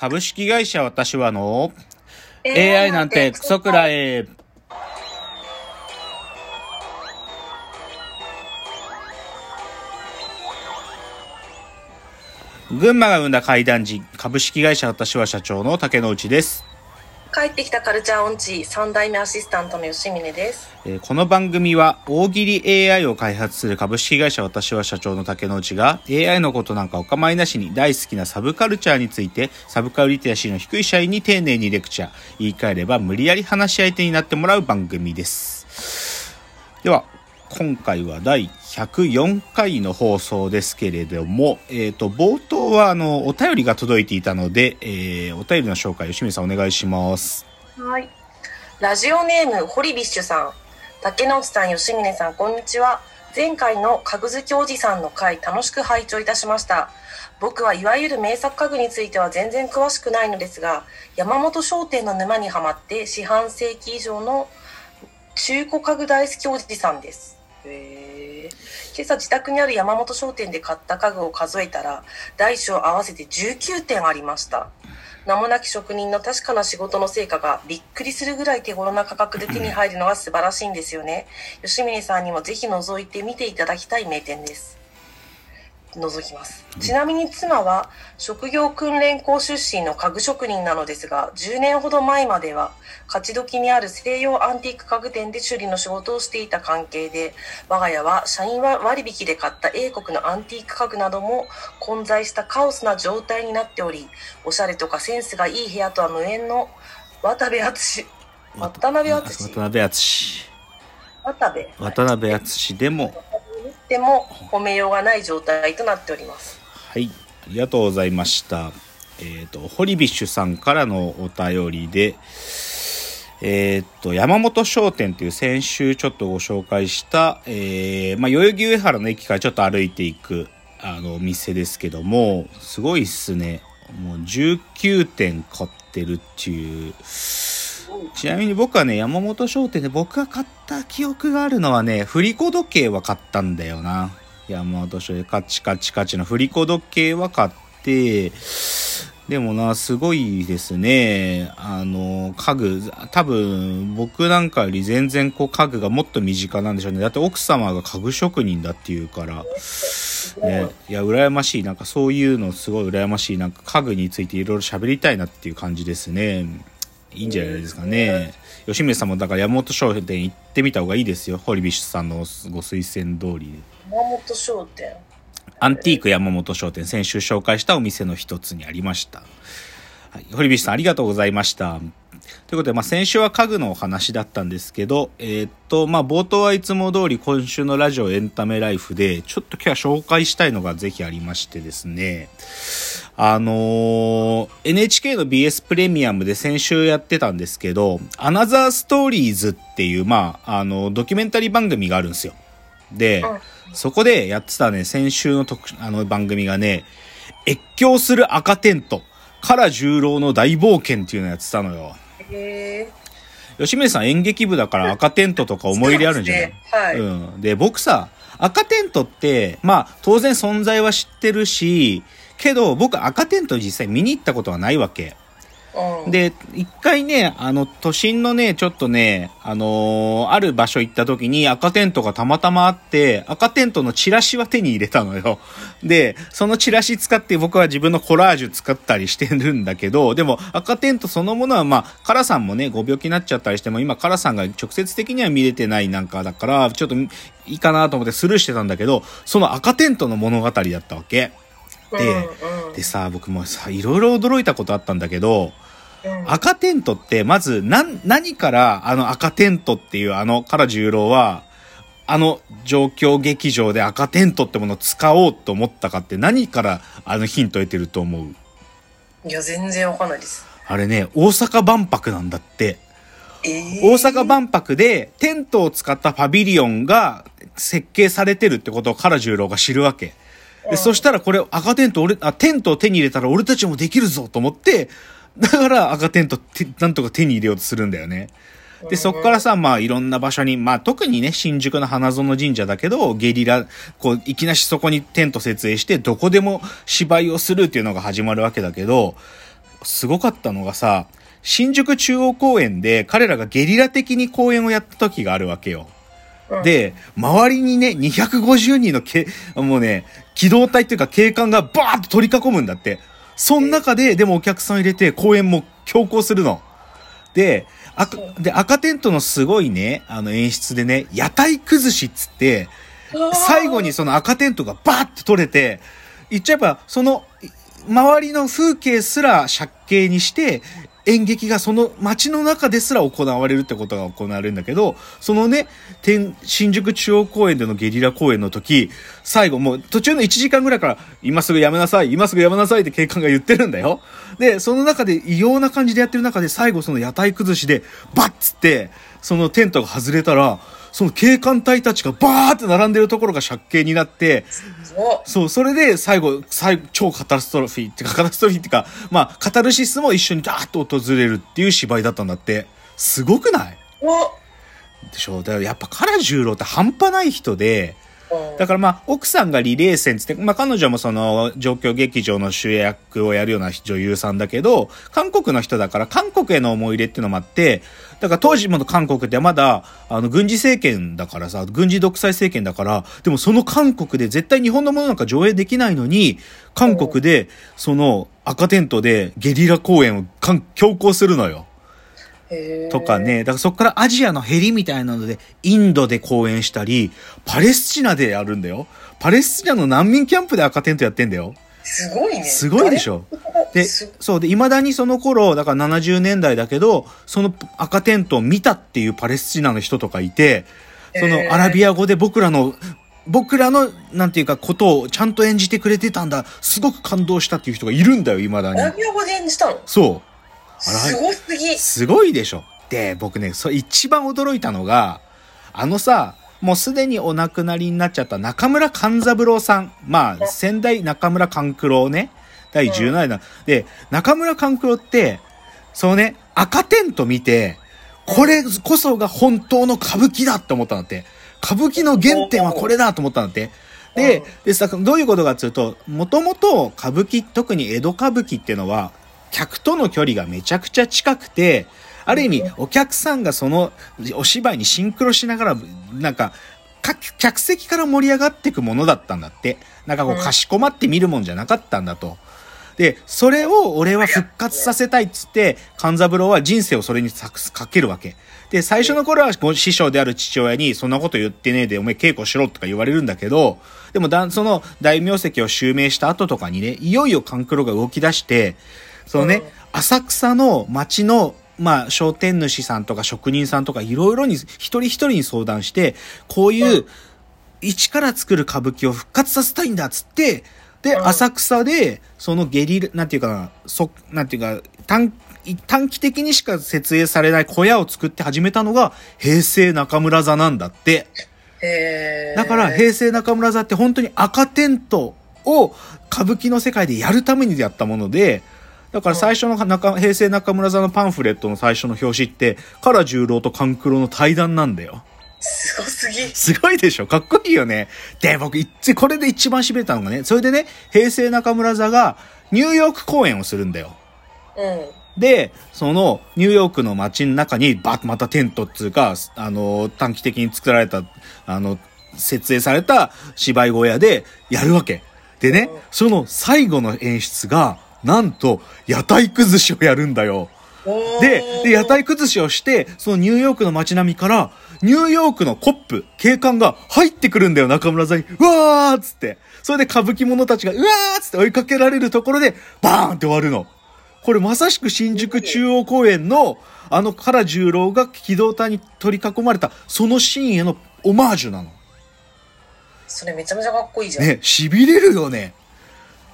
株式会社私はの AI なんてクソくらえ。群馬が生んだ怪談人、株式会社私は社長の竹之内です。帰ってきたカルチャー音痴3代目アシスタントの吉峰です。えーこの番組は大喜利 AI を開発する株式会社私は社長の竹之内が AI のことなんかお構いなしに大好きなサブカルチャーについてサブカルリテラシーの低い社員に丁寧にレクチャー言い換えれば無理やり話し相手になってもらう番組ですでは今回は第104回の放送ですけれども、えっ、と、冒頭は、あの、お便りが届いていたので、えーお便りの紹介、吉見さんお願いします。はい。ラジオネームホリビッシュさん、竹之内さん、吉峰さん、こんにちは。前回の家具好きおじさんの回、楽しく拝聴いたしました。僕はいわゆる名作家具については全然詳しくないのですが、山本商店の沼にはまって四半世紀以上の中古家具大好きおじさんです。へー今朝自宅にある山本商店で買った家具を数えたら大小合わせて19点ありました。名もなき職人の確かな仕事の成果がびっくりするぐらい手頃な価格で手に入るのが素晴らしいんですよね。吉峰さんにもぜひ覗いて見ていただきたい名店です。覗きます。ちなみに妻は職業訓練校出身の家具職人なのですが10年ほど前までは勝どきにある西洋アンティーク家具店で修理の仕事をしていた関係で我が家は社員割引で買った英国のアンティーク家具なども混在したカオスな状態になっておりおしゃれとかセンスがいい部屋とは無縁の渡部淳渡辺淳渡辺淳。渡部渡辺淳でも、でも褒めようがない状態となっておりますはい、ありがとうございました。えっ、と、ホリビッシュさんからのお便りで、えっ、と、山本商店という先週ちょっとご紹介した、えー、まあ、代々木上原の駅からちょっと歩いていく、あの、お店ですけども、すごいっすね。もう19点買ってるっていう。ちなみに僕はね、山本商店で僕が買った記憶があるのはね、振り子時計は買ったんだよな。山本商店、カチカチカチの振り子時計は買って、でもな、すごいですね。あの、家具、多分、僕なんかより全然こう家具がもっと身近なんでしょうね。だって奥様が家具職人だっていうから、ね、いや、羨ましい。なんかそういうのすごい羨ましい。なんか家具についていろいろ喋りたいなっていう感じですね。いいんじゃないですかね。吉宗さんもだから山本商店行ってみた方がいいですよ。ホリビッシュさんのご推薦通り。山本商店アンティーク山本商店、先週紹介したお店の一つにありました。はい、ホリビッシュさんありがとうございました。ということで、まあ、先週は家具のお話だったんですけど、えーっと、まあ、冒頭はいつも通り今週のラジオエンタメライフで、ちょっと今日は紹介したいのがぜひありましてですね、あのー NHK の BS プレミアムで先週やってたんですけど、アナザーストーリーズっていう、まあ、あの、ドキュメンタリー番組があるんですよ。で、そこでやってたね、先週の特あの番組がね、越境する赤テント、唐十郎の大冒険っていうのやってたのよ。へえ吉村さん演劇部だから赤テントとか思い入れあるんじゃない、はい、うん。で、僕さ、赤テントって、まあ、当然存在は知ってるし、けど僕赤テント実際見に行ったことはないわけ。うん、で、一回ね、あの、都心のね、ちょっとね、あのーある場所行った時に赤テントがたまたまあって、赤テントのチラシは手に入れたのよ。で、そのチラシ使って僕は自分のコラージュ使ったりしてるんだけど、でも赤テントそのものはまあ、カラさんもね、ご病気になっちゃったりしても、今カラさんが直接的には見れてないなんかだから、ちょっといいかなと思ってスルーしてたんだけど、その赤テントの物語だったわけ。ででさ、僕もさ、いろいろ驚いたことあったんだけど、うん赤テントって、まず、なん、何からあの赤テントっていうあの唐十郎は、あの状況劇場で赤テントってものを使おうと思ったかって何からあのヒント得てると思う？いや全然わかんないです。あれね、大阪万博なんだって。えー、大阪万博でテントを使ったパビリオンが設計されてるってことを唐十郎が知るわけ。で、そしたらこれ赤テント俺、あ、テントを手に入れたら俺たちもできるぞと思って、だから赤テントってなんとか手に入れようとするんだよね。で、そっからさ、まあいろんな場所に、まあ特にね、新宿の花園神社だけど、ゲリラ、こう、いきなしそこにテント設営して、どこでも芝居をするっていうのが始まるわけだけど、すごかったのがさ、新宿中央公園で彼らがゲリラ的に公演をやった時があるわけよ。うん、で、周りにね、250人のけ、もうね、機動隊っていうか警官がバーッと取り囲むんだって。その中で、でもお客さん入れて公演も強行するの。で、赤、で、赤テントのすごいね、あの演出でね、屋台崩しっつって、最後にその赤テントがバーって取れて、言っちゃえば、その、周りの風景すら借景にして、演劇がその街の中ですら行われるってことが行われるんだけど、そのね、新宿中央公園でのゲリラ公演の時、最後もう途中の1時間ぐらいから、今すぐやめなさい、今すぐやめなさいって警官が言ってるんだよ。で、その中で異様な感じでやってる中で最後その屋台崩しで、バッつって、そのテントが外れたら、その警官隊たちがバーって並んでるところが借景になって、そうそれで最後、最後、超カタストロフィーってか、カタストロフィーっていうか、まあ、カタルシスも一緒にガーッと訪れるっていう芝居だったんだって。すごくない？お。でしょ？だからやっぱ唐十郎って半端ない人で、うんだからまあ、奥さんがリレー戦つって、まあ彼女もその状況劇場の主役をやるような女優さんだけど、韓国の人だから韓国への思い入れっていうのもあって、だから当時も韓国ってまだ、あの、軍事政権だからさ、軍事独裁政権だから、でもその韓国で絶対日本のものなんか上映できないのに、韓国で、その赤テントでゲリラ公演を強行するのよ。とかね、だからそこからアジアのヘリみたいなので、インドで公演したり、パレスチナでやるんだよ。パレスチナの難民キャンプで赤テントやってんだよ。すごいね。すごいでしょ。で、すそうで、未だにその頃、だから70年代だけど、その赤テントを見たっていうパレスチナの人とかいて、そのアラビア語で僕らの、僕らの、なんていうか、ことをちゃんと演じてくれてたんだ。すごく感動したっていう人がいるんだよ、未だにア。ラビア語で演じたの？そう。すごすぎ。すごいでしょ。で、僕ね、そ一番驚いたのが、あのさ、もうすでにお亡くなりになっちゃった中村勘三郎さん。まあ、先代中村勘九郎ね。第17代、で、中村勘九郎って、そのね、赤テント見て、これこそが本当の歌舞伎だって思ったんだって。歌舞伎の原点はこれだと思ったんだって。で、でさ、どういうことかっていうと、もともと歌舞伎、特に江戸歌舞伎っていうのは、客との距離がめちゃくちゃ近くて、ある意味、お客さんがそのお芝居にシンクロしながら、なんか、か客席から盛り上がっていくものだったんだって。なんかこう、うんかしこまって見るもんじゃなかったんだと。で、それを俺は復活させたいっつって、勘三郎は人生をそれにさかけるわけ。で、最初の頃はご師匠である父親に、そんなこと言ってねえで、お前稽古しろとか言われるんだけど、でもだ、その大名跡を襲名した後とかにね、いよいよ勘九郎が動き出して、そのね、うん。浅草の町の、まあ、商店主さんとか職人さんとかいろいろに、一人一人に相談して、こういう、一から作る歌舞伎を復活させたいんだっつって、で、うん。浅草で、そのゲリラ、なんていうかな、そ、なんていうか、短、短期的にしか設営されない小屋を作って始めたのが、平成中村座なんだって。だから、平成中村座って本当に赤テントを歌舞伎の世界でやるためにやったもので、だから最初の中平成中村座のパンフレットの最初の表紙って、唐十郎と勘九郎の対談なんだよ。すごすぎ。すごいでしょ？かっこいいよね。で、僕、いっこれで一番痺れたのがね、それでね、平成中村座がニューヨーク公演をするんだよ。うん。で、その、ニューヨークの街の中に、バッまたテントっつうか、あの、短期的に作られた、あの、設営された芝居小屋でやるわけ。でねうん、その最後の演出が、なんと、屋台崩しをやるんだよ。で、で、屋台崩しをして、そのニューヨークの街並みから、ニューヨークのコップ、警官が入ってくるんだよ、中村座に。うわーっつって。それで歌舞伎者たちが、うわーっつって追いかけられるところで、バーンって終わるの。これまさしく新宿中央公園の、あの唐十郎が機動隊に取り囲まれた、そのシーンへのオマージュなの。それめちゃめちゃかっこいいじゃん。ね、痺れるよね。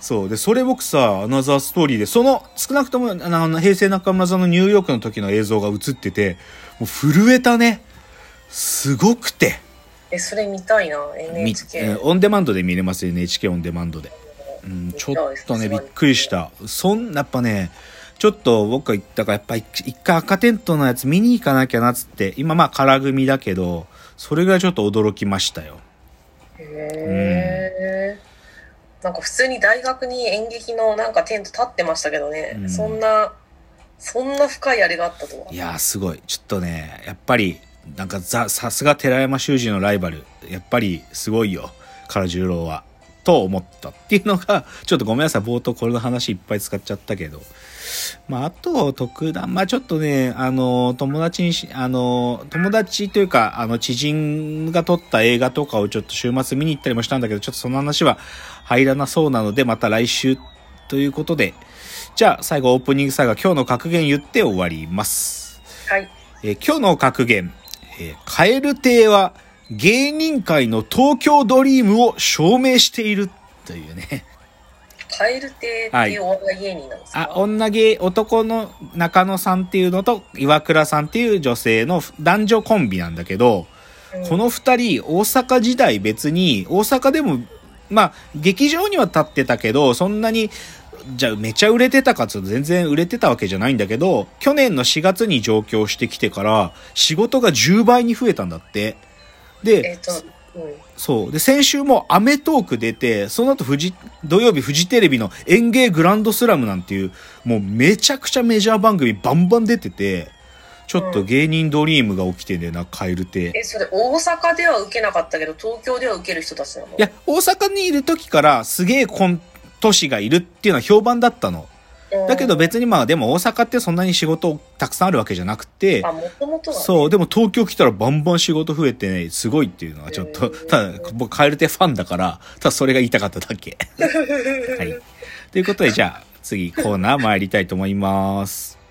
そう。で、それ僕さ、アナザーストーリーで、その、少なくとも、あの、平成中村座のニューヨークの時の映像が映ってて、もう震えたね。すごくて。え、それ見たいな、NHK。ーオンデマンドで見れますよ NHK オンデマンドで。うん、ちょっとね、びっくりした。そんな、やっぱね、ちょっと僕が言ったから、やっぱ一一回赤テントのやつ見に行かなきゃなっつって、今まあ空組だけど、それぐらいちょっと驚きましたよ。へえ。なんか普通に大学に演劇のなんかテント立ってましたけどね、うんそんなそんな深いあれがあったとはいやーすごい。ちょっとね、やっぱり、なんかざ、さすが寺山修司のライバル。やっぱりすごいよ。唐十郎は。と思ったっていうのが、ちょっとごめんなさい。冒頭これの話いっぱい使っちゃったけど。まあ、あと、特段、まあちょっとね、あの、友達にし、あの、友達というか、あの、知人が撮った映画とかをちょっと週末見に行ったりもしたんだけど、ちょっとその話は入らなそうなので、また来週ということで、じゃあ最後オープニング最後は今日の格言言って終わります。はいえー今日の格言、えーカエル亭は芸人界の東京ドリームを証明しているというね。カエル亭っていうお笑い芸人なんですか、あ、女芸、男の中野さんっていうのと岩倉さんっていう女性の男女コンビなんだけど、うんこの二人、大阪時代別に、大阪でも、まあ、劇場には立ってたけど、そんなに、じゃあめちゃ売れてたかつ全然売れてたわけじゃないんだけど、去年の4月に上京してきてから、仕事が10倍に増えたんだって。で、えっ、と、うん、そう。で、先週もアメトーク出て、その後フジ、土曜日フジテレビの演芸グランドスラムなんていう、もうめちゃくちゃメジャー番組バンバン出てて、ちょっと芸人ドリームが起きてんだよな、カエル亭。えそれ大阪では受けなかったけど東京では受ける人たちなの？いや、大阪にいる時からすげえコント師がいるっていうのは評判だったの。だけど別にまあでも大阪ってそんなに仕事たくさんあるわけじゃなくて、あもともとは、ね、そう、でも東京来たらバンバン仕事増えてね、すごいっていうのはちょっと、ただ僕カエル亭ファンだから、ただそれが言いたかっただけ。はい。ということでじゃあ次コーナー参りたいと思います。